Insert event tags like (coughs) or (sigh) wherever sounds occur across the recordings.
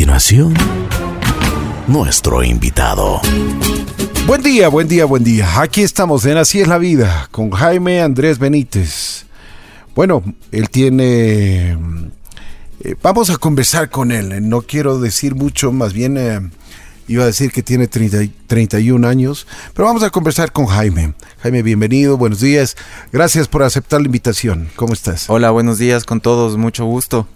continuación, nuestro invitado. Buen día, buen día, buen día. Aquí estamos en Así es la vida con Jaime Andrés Benítez. Bueno, él tiene... eh, vamos a conversar con él. No quiero decir mucho, más bien eh, iba a decir que tiene 30 y- 31 años, pero vamos a conversar con Jaime. Jaime, bienvenido, buenos días. Gracias por aceptar la invitación. ¿Cómo estás? Hola, buenos días con todos, mucho gusto.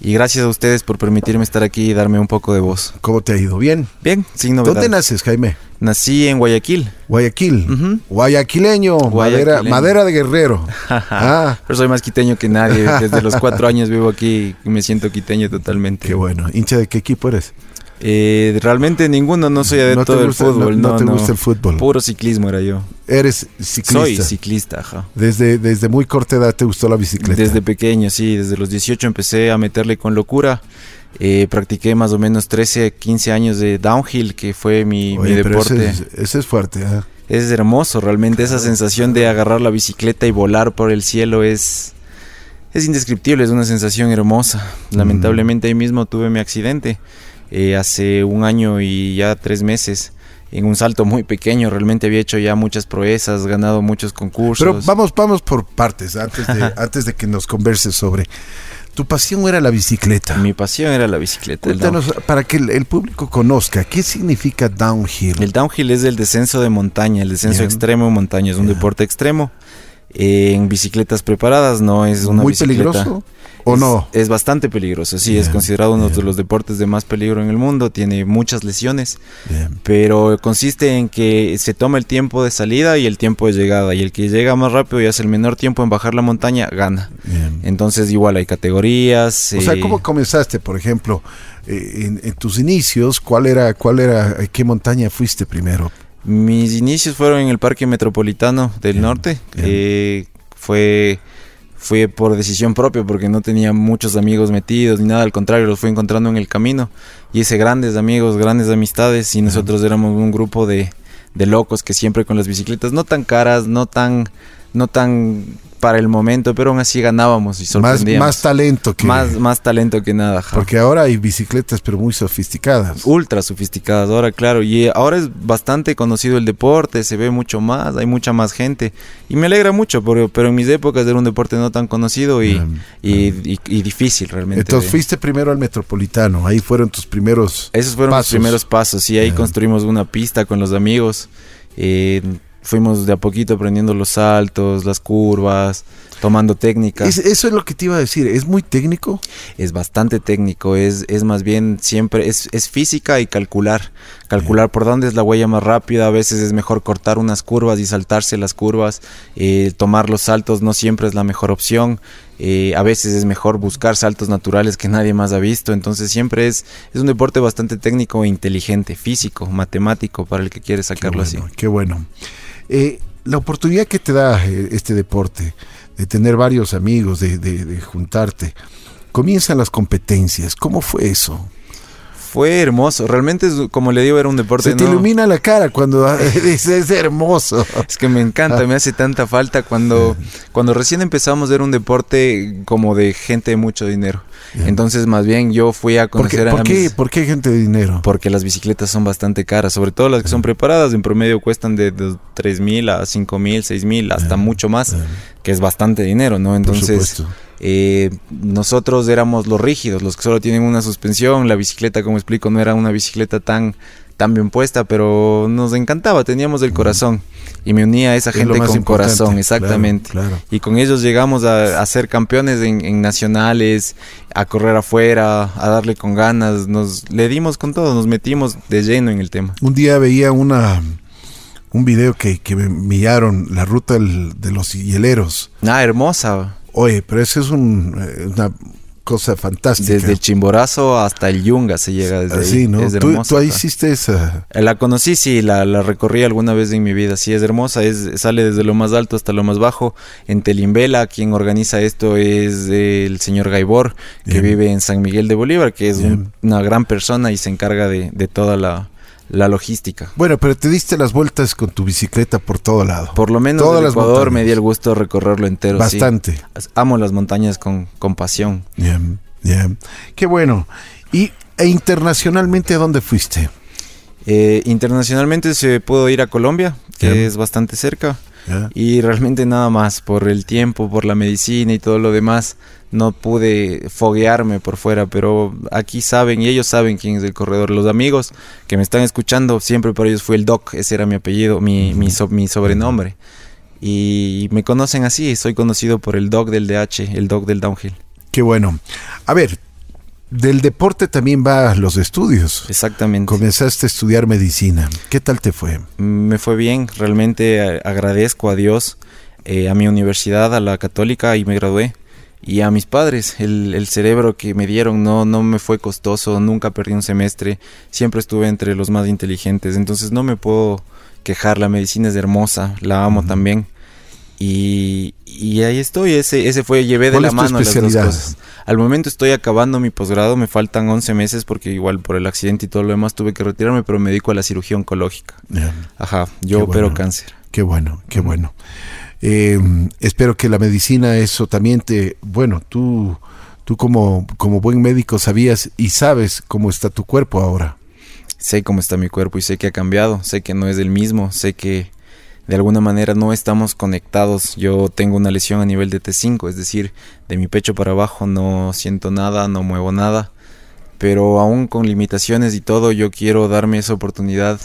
Y gracias a ustedes por permitirme estar aquí y darme un poco de voz. ¿Cómo te ha ido? ¿Bien? Bien, sin novedad. ¿Dónde naces, Jaime? Nací en Guayaquil. Guayaquil. Ujú. Guayaquileño, Madera, Guayaquileño. madera de guerrero. (laughs) ah, Pero soy más quiteño que nadie. Desde los cuatro años vivo aquí y me siento quiteño totalmente. qué bueno. ¿Hincha de qué equipo eres? Eh, realmente ninguno, no soy adepto No del gusta- fútbol. no- No, te gusta el fútbol. Puro ciclismo era yo. Eres ciclista. Soy ciclista, ajá. Desde, desde muy corta edad te gustó la bicicleta. Desde pequeño, sí, desde los 18 empecé a meterle con locura. Eh, practiqué más o menos 13, 15 años de downhill, que fue mi, mi Oye, pero deporte. Ese es, ese es fuerte. ¿ah? Es hermoso, realmente esa sensación de agarrar la bicicleta y volar por el cielo es es indescriptible, es una sensación hermosa. Lamentablemente ahí mismo tuve mi accidente eh, hace un año y ya tres meses en un salto muy pequeño. Realmente había hecho ya muchas proezas, ganado muchos concursos. Pero vamos, vamos por partes antes de, (laughs) antes de que nos converses sobre. Tu pasión era la bicicleta. Mi pasión era la bicicleta. Cuéntanos, para que el, el público conozca, ¿qué significa downhill? El downhill es el descenso de montaña, el descenso extremo de montaña, es un Ya. deporte extremo. En bicicletas preparadas, no es una ¿Muy bicicleta. peligroso o es, no? Es bastante peligroso, sí, es considerado uno de los deportes de más peligro en el mundo, tiene muchas lesiones, Bien. pero consiste en que se toma el tiempo de salida y el tiempo de llegada, y el que llega más rápido y hace el menor tiempo en bajar la montaña, gana. Entonces igual hay categorías. O sea, eh, ¿cómo comenzaste, por ejemplo, eh, en, en tus inicios? ¿Cuál era, cuál era, eh, qué montaña fuiste primero? Mis inicios fueron en el Parque Metropolitano del Bien, Norte. bien. Eh, fue, fue por decisión propia porque no tenía muchos amigos metidos ni nada, al contrario, los fui encontrando en el camino. Y hice grandes amigos, grandes amistades y nosotros éramos un grupo de, de locos que siempre con las bicicletas, no tan caras, no tan, no tan para el momento, pero aún así ganábamos y Más, sorprendíamos. más talento que... más, más talento que nada. Porque ahora hay bicicletas, pero muy sofisticadas. ultra sofisticadas ahora, claro. Y eh, ahora es bastante conocido el deporte, se ve mucho más, hay mucha más gente. Y me alegra mucho, pero, pero en mis épocas era un deporte no tan conocido y, y, y- y difícil realmente. Entonces fuiste primero al Metropolitano, ahí fueron tus primeros... Esos fueron pasos. los primeros pasos. Y ahí construimos una pista con los amigos. Eh, fuimos de a poquito aprendiendo los saltos, las curvas, tomando técnicas. Es- eso es lo que te iba a decir, ¿es muy técnico? es bastante técnico, es, es más bien siempre, es, es física y calcular. Calcular por dónde es la huella más rápida, a veces es mejor cortar unas curvas y saltarse las curvas, eh, tomar los saltos no siempre es la mejor opción, eh, a veces es mejor buscar saltos naturales que nadie más ha visto, entonces siempre es, es un deporte bastante técnico e inteligente, físico, matemático para el que quiere Qué sacarlo bueno, así. qué bueno. Eh, la oportunidad que te da eh, este deporte, de tener varios amigos, de, de- de juntarte, comienzan las competencias. ¿Cómo fue eso? Fue hermoso, realmente es, como le digo era un deporte... Se te no- ilumina la cara cuando (laughs) (laughs) dices, es hermoso. Es que me encanta, me hace tanta falta cuando, cuando recién empezamos era un deporte como de gente de mucho dinero. Entonces más bien yo fui a ¿Por qué, conocer por a qué- mis... por qué gente de dinero? Porque las bicicletas son bastante caras, sobre todo las que son preparadas, en promedio cuestan de, de 3 mil a 5 mil, 6 mil, hasta mucho más, Ah, que es bastante dinero, ¿no? por Entonces supuesto. Eh, nosotros éramos los rígidos, los que solo tienen una suspensión, la bicicleta, como explico, no era una bicicleta tan, tan bien puesta, pero nos encantaba, teníamos el corazón y me unía a esa gente con corazón, claro, exactamente. claro. Y con ellos llegamos a, a ser campeones en, en nacionales, a correr afuera, a darle con ganas, nos le dimos con todo, nos metimos de lleno en el tema. Un día veía una un video que, que me enviaron, la ruta del- de los hieleros. Ah, hermosa. Oye, pero eso es un, eh, una cosa fantástica. Desde el Chimborazo hasta el Yunga se llega desde Así, ahí. ¿no? Es Tú, hermosa. tú ahí hiciste esa... La conocí, sí, la, la recorrí alguna vez en mi vida. Sí, es hermosa. Es, sale desde lo más alto hasta lo más bajo. En Telimbela, quien organiza esto es eh, el señor Gaibor, que Bien. vive en San Miguel de Bolívar, que es un- una gran persona y se encarga de, de toda la, la logística. Bueno, pero te diste las vueltas con tu bicicleta por todo lado. Por lo menos Todas el las Ecuador montañas. me di el gusto de recorrerlo entero. sí. Bastante. Amo las montañas con, con pasión. Bien, bien. Qué bueno. Y ¿E internacionalmente a dónde fuiste? Eh, internacionalmente se pudo ir a Colombia, que es bastante cerca. Y realmente nada más, por el tiempo, por la medicina y todo lo demás, no pude foguearme por fuera, pero aquí saben y ellos saben quién es el corredor. Los amigos que me están escuchando, siempre por ellos fue el Doc, ese era mi apellido, mi, mi, mi sobrenombre. Y me conocen así, soy conocido por el Doc del DH, el Doc del Downhill. Qué bueno. A ver, del deporte también va a los estudios. Exactamente. Comenzaste a estudiar medicina. ¿Qué tal te fue? Me fue bien, realmente eh, agradezco a Dios, eh, a mi universidad, a la católica y me gradué. Y a mis padres, el, cerebro que me dieron no, no me fue costoso, nunca perdí un semestre, siempre estuve entre los más inteligentes, entonces no me puedo quejar, la medicina es hermosa, la amo también. Y, ahí estoy, ese, ese fue, llevé de la mano las dos cosas. Al momento estoy acabando mi posgrado, me faltan 11 meses porque igual por el accidente y todo lo demás tuve que retirarme, pero me dedico a la cirugía oncológica. Ajá, yo opero cáncer. Qué bueno, qué bueno. Eh, espero que la medicina, eso también te, bueno, tú, tú como, como buen médico sabías y sabes cómo está tu cuerpo ahora. Sé cómo está mi cuerpo y sé que ha cambiado, sé que no es el mismo, sé que de alguna manera no estamos conectados. Yo tengo una lesión a nivel de T5, es decir, de mi pecho para abajo no siento nada, no muevo nada, pero aún con limitaciones y todo, yo quiero darme esa oportunidad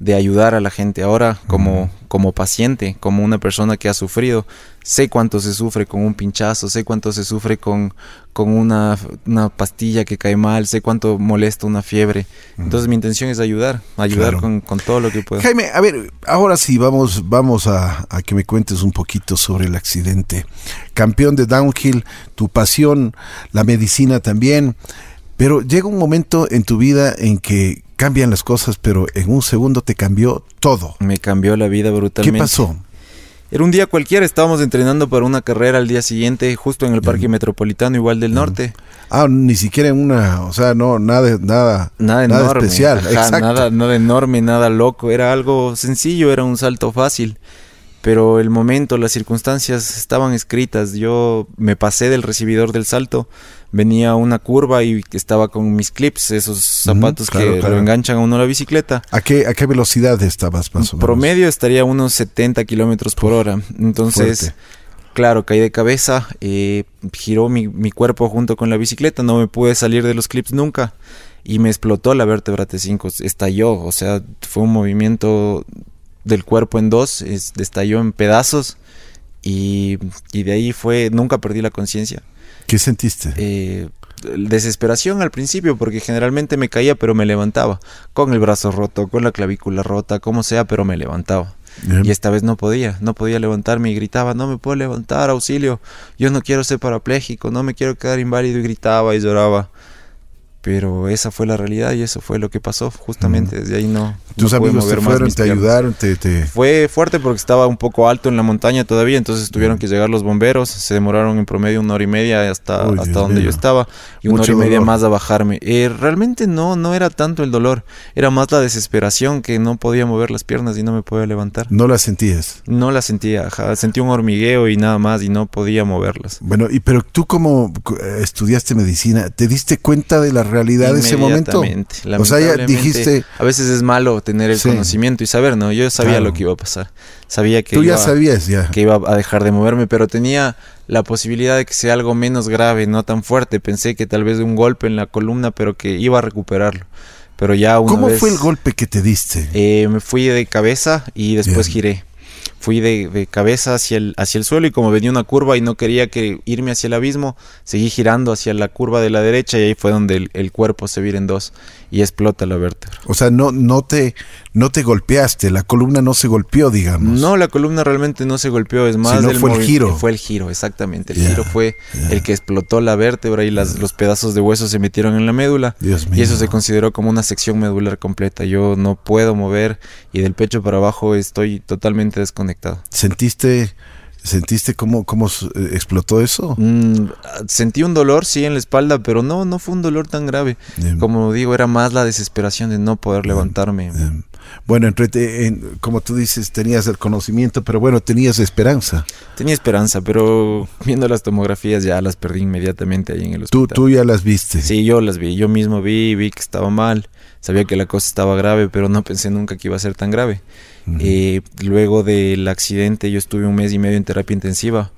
de ayudar a la gente ahora como, como paciente, como una persona que ha sufrido. Sé cuánto se sufre con un pinchazo, sé cuánto se sufre con, con una, una pastilla que cae mal, sé cuánto molesta una fiebre. Entonces mi intención es ayudar, ayudar con, todo lo que pueda. Jaime, a ver, ahora sí vamos, vamos a, a que me cuentes un poquito sobre el accidente. Campeón de downhill, tu pasión, la medicina también. Pero llega un momento en tu vida en que cambian las cosas, pero en un segundo te cambió todo. Me cambió la vida brutalmente. ¿Qué pasó? Era un día cualquiera, estábamos entrenando para una carrera al día siguiente, justo en el Parque Metropolitano, igual del norte. Ah, ni siquiera en una, o sea, no, nada, nada, nada, enorme, especial, nada, nada enorme, nada loco, era algo sencillo, era un salto fácil pero el momento, las circunstancias estaban escritas. Yo me pasé del recibidor del salto, venía una curva y estaba con mis clips, esos zapatos que lo enganchan a uno a la bicicleta. ¿A qué, a qué velocidad estabas más o menos? Promedio estaría a unos 70 kilómetros por hora. Entonces, claro, caí de cabeza, eh, giró mi, mi cuerpo junto con la bicicleta, no me pude salir de los clips nunca y me explotó la vértebra T5, estalló, o sea, fue un movimiento del cuerpo en dos, es, estalló en pedazos y, y, de ahí fue, nunca perdí la conciencia. ¿Qué sentiste? Eh, desesperación al principio, porque generalmente me caía pero me levantaba, con el brazo roto, con la clavícula rota, como sea, pero me levantaba. Y esta vez no podía, no podía levantarme y gritaba, no me puedo levantar, auxilio, yo no quiero ser parapléjico, no me quiero quedar inválido y gritaba y lloraba pero esa fue la realidad y eso fue lo que pasó justamente desde ahí no tus amigos te fueron te ayudaron te, fue fuerte porque estaba un poco alto en la montaña todavía entonces tuvieron que llegar los bomberos se demoraron en promedio una hora y media hasta hasta donde yo estaba y una hora y media más a bajarme. Eh, realmente no no era tanto el dolor era más la desesperación que no podía mover las piernas y no me podía levantar. No las sentías no las sentía sentí un hormigueo y nada más y no podía moverlas. Bueno y pero tú como eh, estudiaste medicina te diste cuenta de la realidad realidad ese momento. O sea, ya dijiste. A veces es malo tener el conocimiento y saber, ¿no? Yo sabía lo que iba a pasar. Sabía que. Tú ya sabías, ya. Que iba a dejar de moverme, pero tenía la posibilidad de que sea algo menos grave, no tan fuerte. Pensé que tal vez de un golpe en la columna, pero que iba a recuperarlo. Pero ya una ¿Cómo fue el golpe que te diste? Eh, me fui de cabeza y después giré fui de, cabeza hacia el, hacia el suelo y como venía una curva y no quería que irme hacia el abismo, seguí girando hacia la curva de la derecha y ahí fue donde el, cuerpo se vira en dos y explota la vértebra. O sea, no, no, te, no te golpeaste, la columna no se golpeó, digamos. No, la columna realmente no se golpeó, es más... Sino fue el giro. Fue el giro, exactamente. El giro fue el que explotó la vértebra y las, los pedazos de hueso se metieron en la médula. Dios mío. Y eso se consideró como una sección medular completa. Yo no puedo mover y del pecho para abajo estoy totalmente desconectado. ¿Sentiste, sentiste cómo, cómo eh, explotó eso? Mm, sentí un dolor, sí, en la espalda, pero no, no fue un dolor tan grave. Como digo, era más la desesperación de no poder levantarme. Bueno, entre, en, como tú dices, tenías el conocimiento, pero bueno, tenías esperanza. Tenía esperanza, pero viendo las tomografías ya las perdí inmediatamente ahí en el hospital. ¿Tú, tú ya las viste? Sí, yo las vi. Yo mismo vi, vi que estaba mal. Sabía que la cosa estaba grave, pero no pensé nunca que iba a ser tan grave. Eh, luego del accidente yo estuve un mes y medio en terapia intensiva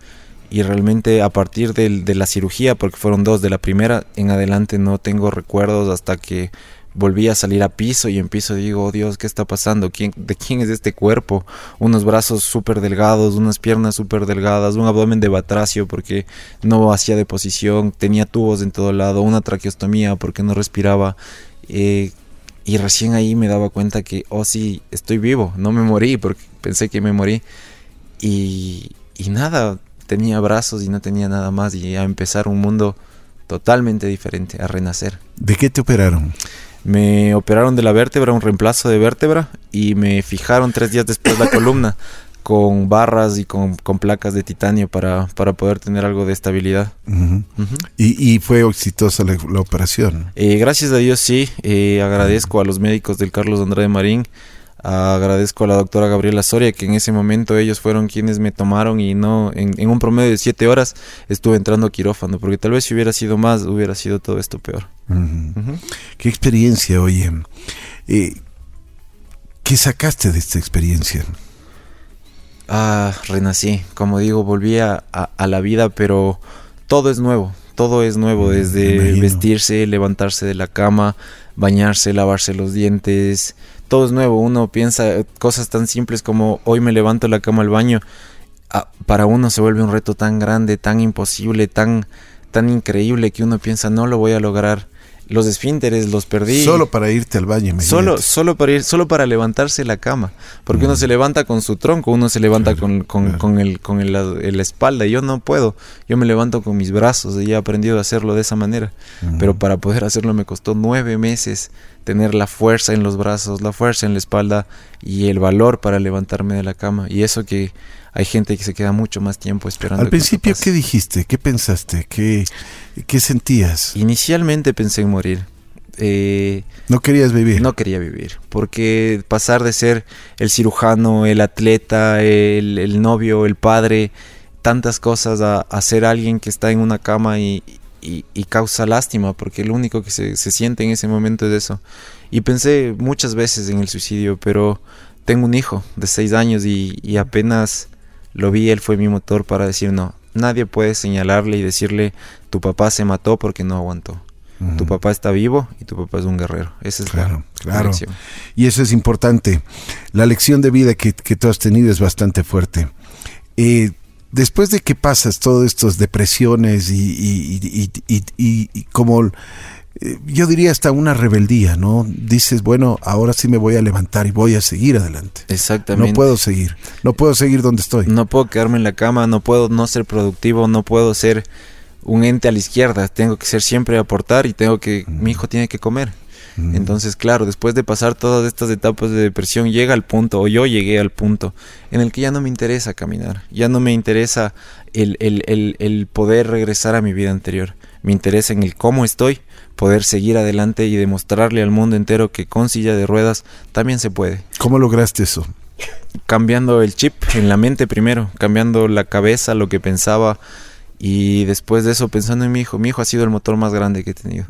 y realmente a partir de la cirugía, porque fueron dos, de la primera en adelante no tengo recuerdos hasta que volví a salir a piso y en piso digo, oh Dios, ¿qué está pasando? ¿Quién, ¿De quién es este cuerpo? Unos brazos súper delgados, unas piernas súper delgadas, un abdomen de batracio porque no hacía de posición, tenía tubos en todo lado, una traqueostomía porque no respiraba. Eh, y recién ahí me daba cuenta que, oh sí, estoy vivo, no me morí porque pensé que me morí. Y, y nada, tenía brazos y no tenía nada más y a empezar un mundo totalmente diferente, a renacer. ¿De qué te operaron? Me operaron de la vértebra, un reemplazo de vértebra y me fijaron tres días después la columna (coughs) con barras y con, placas de titanio para, para, poder tener algo de estabilidad. ¿Y, fue exitosa la, operación? Eh, gracias a Dios sí, eh, agradezco a los médicos del Carlos Andrade Marín, agradezco a la doctora Gabriela Soria, que en ese momento ellos fueron quienes me tomaron y no, en, un promedio de siete horas estuve entrando a quirófano, porque tal vez si hubiera sido más, hubiera sido todo esto peor. Qué experiencia, oye. Eh, ¿Qué sacaste de esta experiencia? Ah, renací, como digo, volví a, a la vida, pero todo es nuevo, todo es nuevo, mm, desde vestirse, levantarse de la cama, bañarse, lavarse los dientes, todo es nuevo. Uno piensa cosas tan simples como hoy me levanto la cama al baño. Para uno se vuelve un reto tan grande, tan imposible, tan, tan increíble que uno piensa no lo voy a lograr. Los esfínteres los perdí. Solo para irte al baño, Solo, solo para ir, solo para levantarse la cama. Porque uno mm. se levanta con su tronco, uno se levanta con, con, el, con el, la espalda. Yo no puedo. Yo me levanto con mis brazos y he aprendido a hacerlo de esa manera. Mm. Pero para poder hacerlo me costó nueve meses tener la fuerza en los brazos, la fuerza en la espalda y el valor para levantarme de la cama. Y eso que hay gente que se queda mucho más tiempo esperando. Al principio, ¿qué dijiste? ¿Qué pensaste? ¿Qué, qué sentías? Inicialmente pensé en morir. Eh, no querías vivir. No quería vivir, porque pasar de ser el cirujano, el atleta, el, novio, el padre, tantas cosas a, a, ser alguien que está en una cama y, y, causa lástima, porque lo único que se, siente en ese momento es eso. Y pensé muchas veces en el suicidio, pero tengo un hijo de seis años y, apenas lo vi, él fue mi motor para decir no. Nadie puede señalarle y decirle tu papá se mató porque no aguantó. Tu papá está vivo y tu papá es un guerrero. Esa es claro, la, claro. lección. Y eso es importante. La lección de vida que, que tú has tenido es bastante fuerte. Eh, después de que pasas todas estas depresiones y, y, como eh, yo diría hasta una rebeldía, ¿no? Dices, bueno, ahora sí me voy a levantar y voy a seguir adelante. Exactamente. No puedo seguir, no puedo seguir donde estoy. No puedo quedarme en la cama, no puedo no ser productivo, no puedo ser un ente a la izquierda, tengo que ser siempre aportar y tengo que, mi hijo tiene que comer. Entonces, claro, después de pasar todas estas etapas de depresión, llega al punto, o yo llegué al punto, en el que ya no me interesa caminar, ya no me interesa el, el, poder regresar a mi vida anterior, me interesa en el cómo estoy, poder seguir adelante y demostrarle al mundo entero que con silla de ruedas también se puede. ¿Cómo lograste eso? Cambiando el chip en la mente primero, cambiando la cabeza, lo que pensaba, y después de eso, pensando en mi hijo, mi hijo ha sido el motor más grande que he tenido.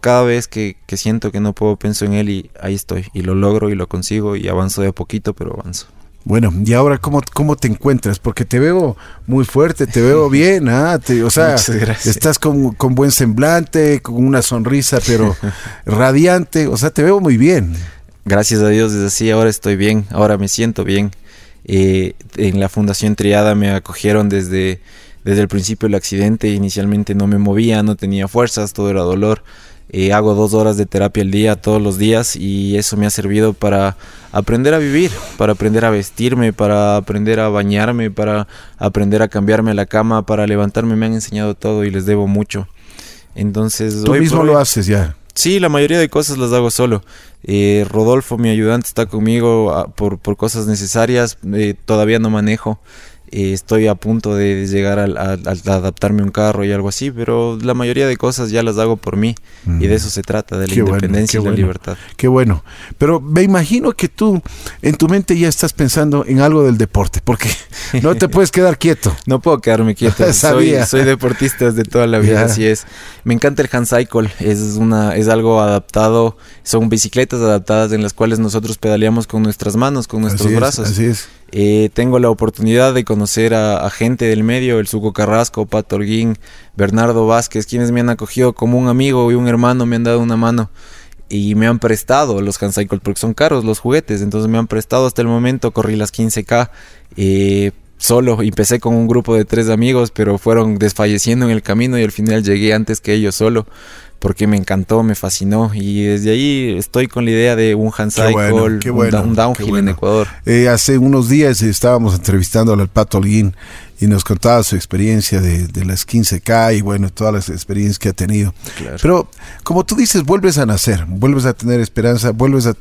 cada vez que, siento que no puedo, pienso en él y ahí estoy. Y lo logro y lo consigo y avanzo de a poquito, pero avanzo. Bueno, y ahora, ¿cómo, cómo te encuentras? Porque te veo muy fuerte, te veo (laughs) bien, ¿ah? o sea, estás con, con, buen semblante, con una sonrisa, pero (laughs) radiante, o sea, te veo muy bien. Gracias a Dios, desde así, ahora estoy bien, ahora me siento bien. Eh, en la Fundación Triada me acogieron desde desde el principio del accidente inicialmente no me movía, no tenía fuerzas, todo era dolor. Eh, hago dos horas de terapia al día, todos los días, y eso me ha servido para aprender a vivir, para aprender a vestirme, para aprender a bañarme, para aprender a cambiarme la cama, para levantarme. Me han enseñado todo y les debo mucho. Entonces, tú mismo lo haces ya. Sí, la mayoría de cosas las hago solo. Eh, Rodolfo, mi ayudante, está conmigo ah, por, por cosas necesarias. Eh, todavía no manejo. Eh, estoy a punto de llegar a, adaptarme a un carro y algo así, pero la mayoría de cosas ya las hago por mí y de eso se trata, de la independencia y la libertad. Qué bueno. Pero me imagino que tú en tu mente ya estás pensando en algo del deporte, porque (laughs) no te puedes quedar quieto. no puedo quedarme quieto. (laughs) soy, soy deportista desde toda la vida, así es. Me encanta el hand cycle, es, una, es algo adaptado, son bicicletas adaptadas en las cuales nosotros pedaleamos con nuestras manos, con nuestros brazos. así es. Eh, tengo la oportunidad de conocer a, gente del medio, el Suco Carrasco, Pato Orguín, Bernardo Vázquez, quienes me han acogido como un amigo y un hermano, me han dado una mano y me han prestado los Cycle porque son caros los juguetes, entonces me han prestado hasta el momento, corrí las 15K eh, solo, empecé con un grupo de tres amigos, pero fueron desfalleciendo en el camino y al final llegué antes que ellos solo porque me encantó, me fascinó y desde ahí estoy con la idea de un hand cycle, un, downhill en Ecuador. Eh, hace unos días estábamos entrevistando al Pato Holguín y nos contaba su experiencia de, de, las 15K y bueno, todas las experiencias que ha tenido. Pero como tú dices, vuelves a nacer, vuelves a tener esperanza, vuelves a,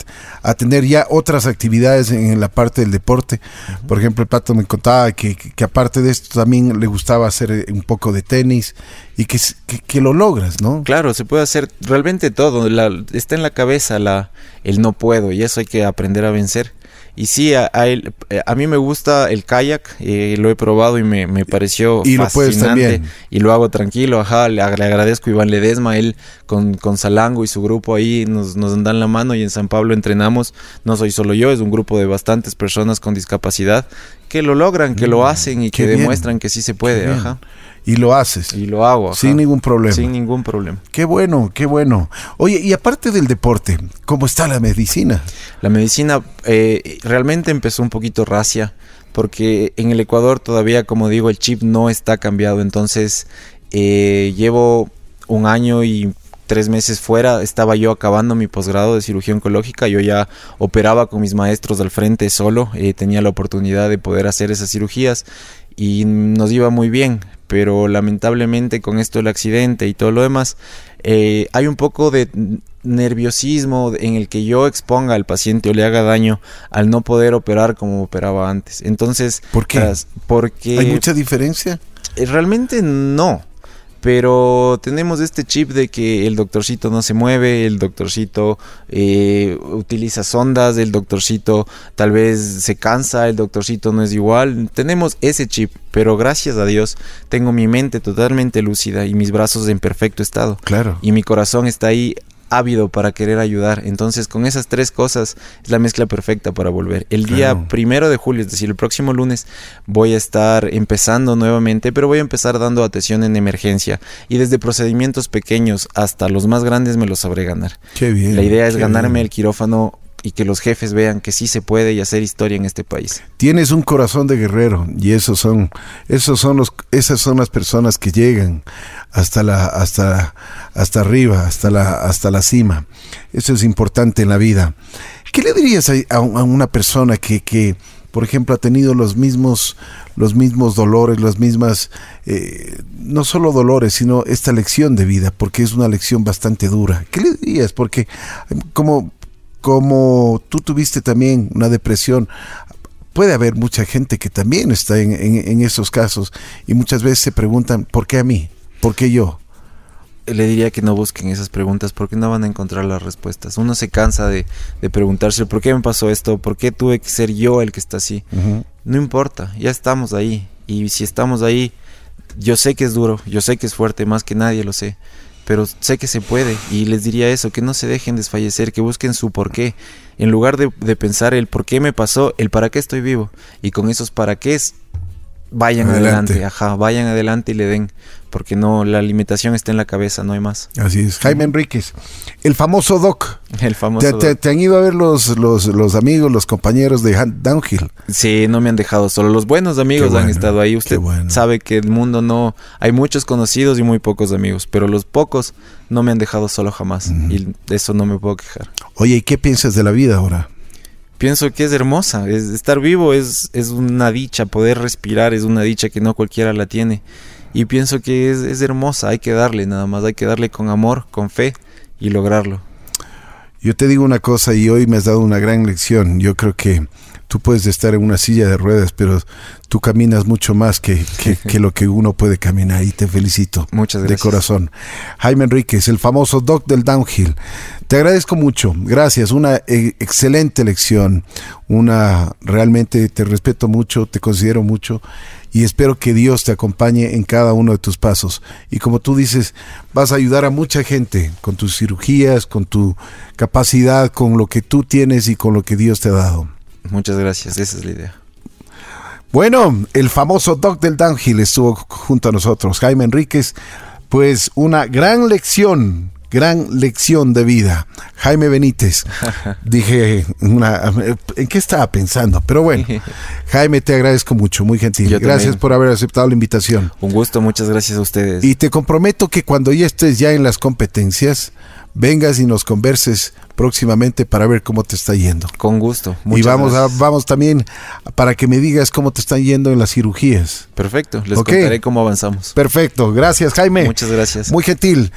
a tener ya otras actividades en, la parte del deporte. Por ejemplo, el Pato me contaba que, que, aparte de esto también le gustaba hacer eh, un poco de tenis y que, que, lo logras, ¿no? Claro, se puede hacer realmente todo. La, está en la cabeza la, el no puedo y eso hay que aprender a vencer. Y sí, a, a, mí me gusta el kayak, eh, lo he probado y me, me pareció y fascinante. Lo y lo hago tranquilo, ajá, le, agradezco a Iván Ledesma, él con, con Salango y su grupo ahí nos, nos dan la mano y en San Pablo entrenamos, no soy solo yo, es un grupo de bastantes personas con discapacidad que lo logran, que lo mm, hacen y que demuestran que sí se puede, ajá. Y lo haces. Y lo hago. Sin ningún problema. Sin ningún problema. Qué bueno, qué bueno. Oye, y aparte del deporte, ¿cómo está la medicina? La medicina eh, realmente empezó un poquito racia, porque en el Ecuador todavía, como digo, el chip no está cambiado. Entonces, eh, llevo un año y tres meses fuera, estaba yo acabando mi posgrado de cirugía oncológica, yo ya operaba con mis maestros al frente solo, eh, tenía la oportunidad de poder hacer esas cirugías y nos iba muy bien, pero lamentablemente con esto del accidente y todo lo demás, eh, hay un poco de nerviosismo en el que yo exponga al paciente o le haga daño al no poder operar como operaba antes. Entonces, ¿por qué? Porque ¿Hay mucha diferencia? Eh, realmente no pero tenemos este chip de que el doctorcito no se mueve, el doctorcito eh, utiliza sondas, el doctorcito tal vez se cansa, el doctorcito no es igual. Tenemos ese chip, pero gracias a Dios tengo mi mente totalmente lúcida y mis brazos en perfecto estado. Claro. Y mi corazón está ahí ávido para querer ayudar. Entonces, con esas tres cosas es la mezcla perfecta para volver. El día primero de julio, es decir, el próximo lunes, voy a estar empezando nuevamente, pero voy a empezar dando atención en emergencia. Y desde procedimientos pequeños hasta los más grandes me los sabré ganar. Qué bien. La idea es ganarme el quirófano y que los jefes vean que sí se puede y hacer historia en este país. Tienes un corazón de guerrero y esos son, esos son los, esas son las personas que llegan hasta la, hasta, hasta arriba, hasta la, hasta la cima. Eso es importante en la vida. ¿Qué le dirías a, una persona que, que, por ejemplo, ha tenido los mismos, los mismos dolores, las mismas, eh, no solo dolores, sino esta lección de vida, porque es una lección bastante dura. ¿Qué le dirías? Porque como como tú tuviste también una depresión, puede haber mucha gente que también está en, esos casos y muchas veces se preguntan, ¿por qué a mí? ¿Por qué yo? le diría que no busquen esas preguntas porque no van a encontrar las respuestas. Uno se cansa de, preguntarse por qué me pasó esto, por qué tuve que ser yo el que está así. No importa, ya estamos ahí. Y si estamos ahí, yo sé que es duro, yo sé que es fuerte, más que nadie lo sé pero sé que se puede y les diría eso, que no se dejen desfallecer, que busquen su por qué, en lugar de, de pensar el por qué me pasó, el para qué estoy vivo y con esos para qué vayan adelante. ajá, vayan adelante y le den, porque no, la limitación está en la cabeza, no hay más. Así es. Jaime Enríquez, el famoso Doc. El famoso te, te, han ido a ver los, los, los, amigos, los compañeros de Downhill? Sí, no me han dejado solo. Los buenos amigos han estado ahí. Usted sabe que el mundo no... Hay muchos conocidos y muy pocos amigos, pero los pocos no me han dejado solo jamás. Y de eso no me puedo quejar. Oye, ¿y qué piensas de la vida ahora? Pienso que es hermosa. Es, estar vivo es, es una dicha, poder respirar es una dicha que no cualquiera la tiene. Y pienso que es, hermosa, hay que darle nada más, hay que darle con amor, con fe y lograrlo. Yo te digo una cosa y hoy me has dado una gran lección. Yo creo que tú puedes estar en una silla de ruedas, pero tú caminas mucho más que, que, (laughs) lo que uno puede caminar y te felicito. Muchas gracias. De corazón. Jaime Enríquez, el famoso doc del downhill. Te agradezco mucho, gracias, una eh, excelente lección, una realmente te respeto mucho, te considero mucho y espero que Dios te acompañe en cada uno de tus pasos. Y como tú dices, vas a ayudar a mucha gente con tus cirugías, con tu capacidad, con lo que tú tienes y con lo que Dios te ha dado. Muchas gracias, esa es la idea. Bueno, el famoso Doc del Downhill estuvo junto a nosotros, Jaime Enríquez, pues una gran lección gran lección de vida. Jaime Benítez. (laughs) Dije, una, ¿en qué estaba pensando? Pero bueno, (laughs) Jaime, te agradezco mucho, muy gentil. gracias por haber aceptado la invitación. Un gusto, muchas gracias a ustedes. Y te comprometo que cuando ya estés ya en las competencias, vengas y nos converses próximamente para ver cómo te está yendo. Con gusto. y vamos a, vamos también para que me digas cómo te están yendo en las cirugías. Perfecto, les contaré cómo avanzamos. Perfecto, gracias Jaime. Muchas gracias. Muy gentil.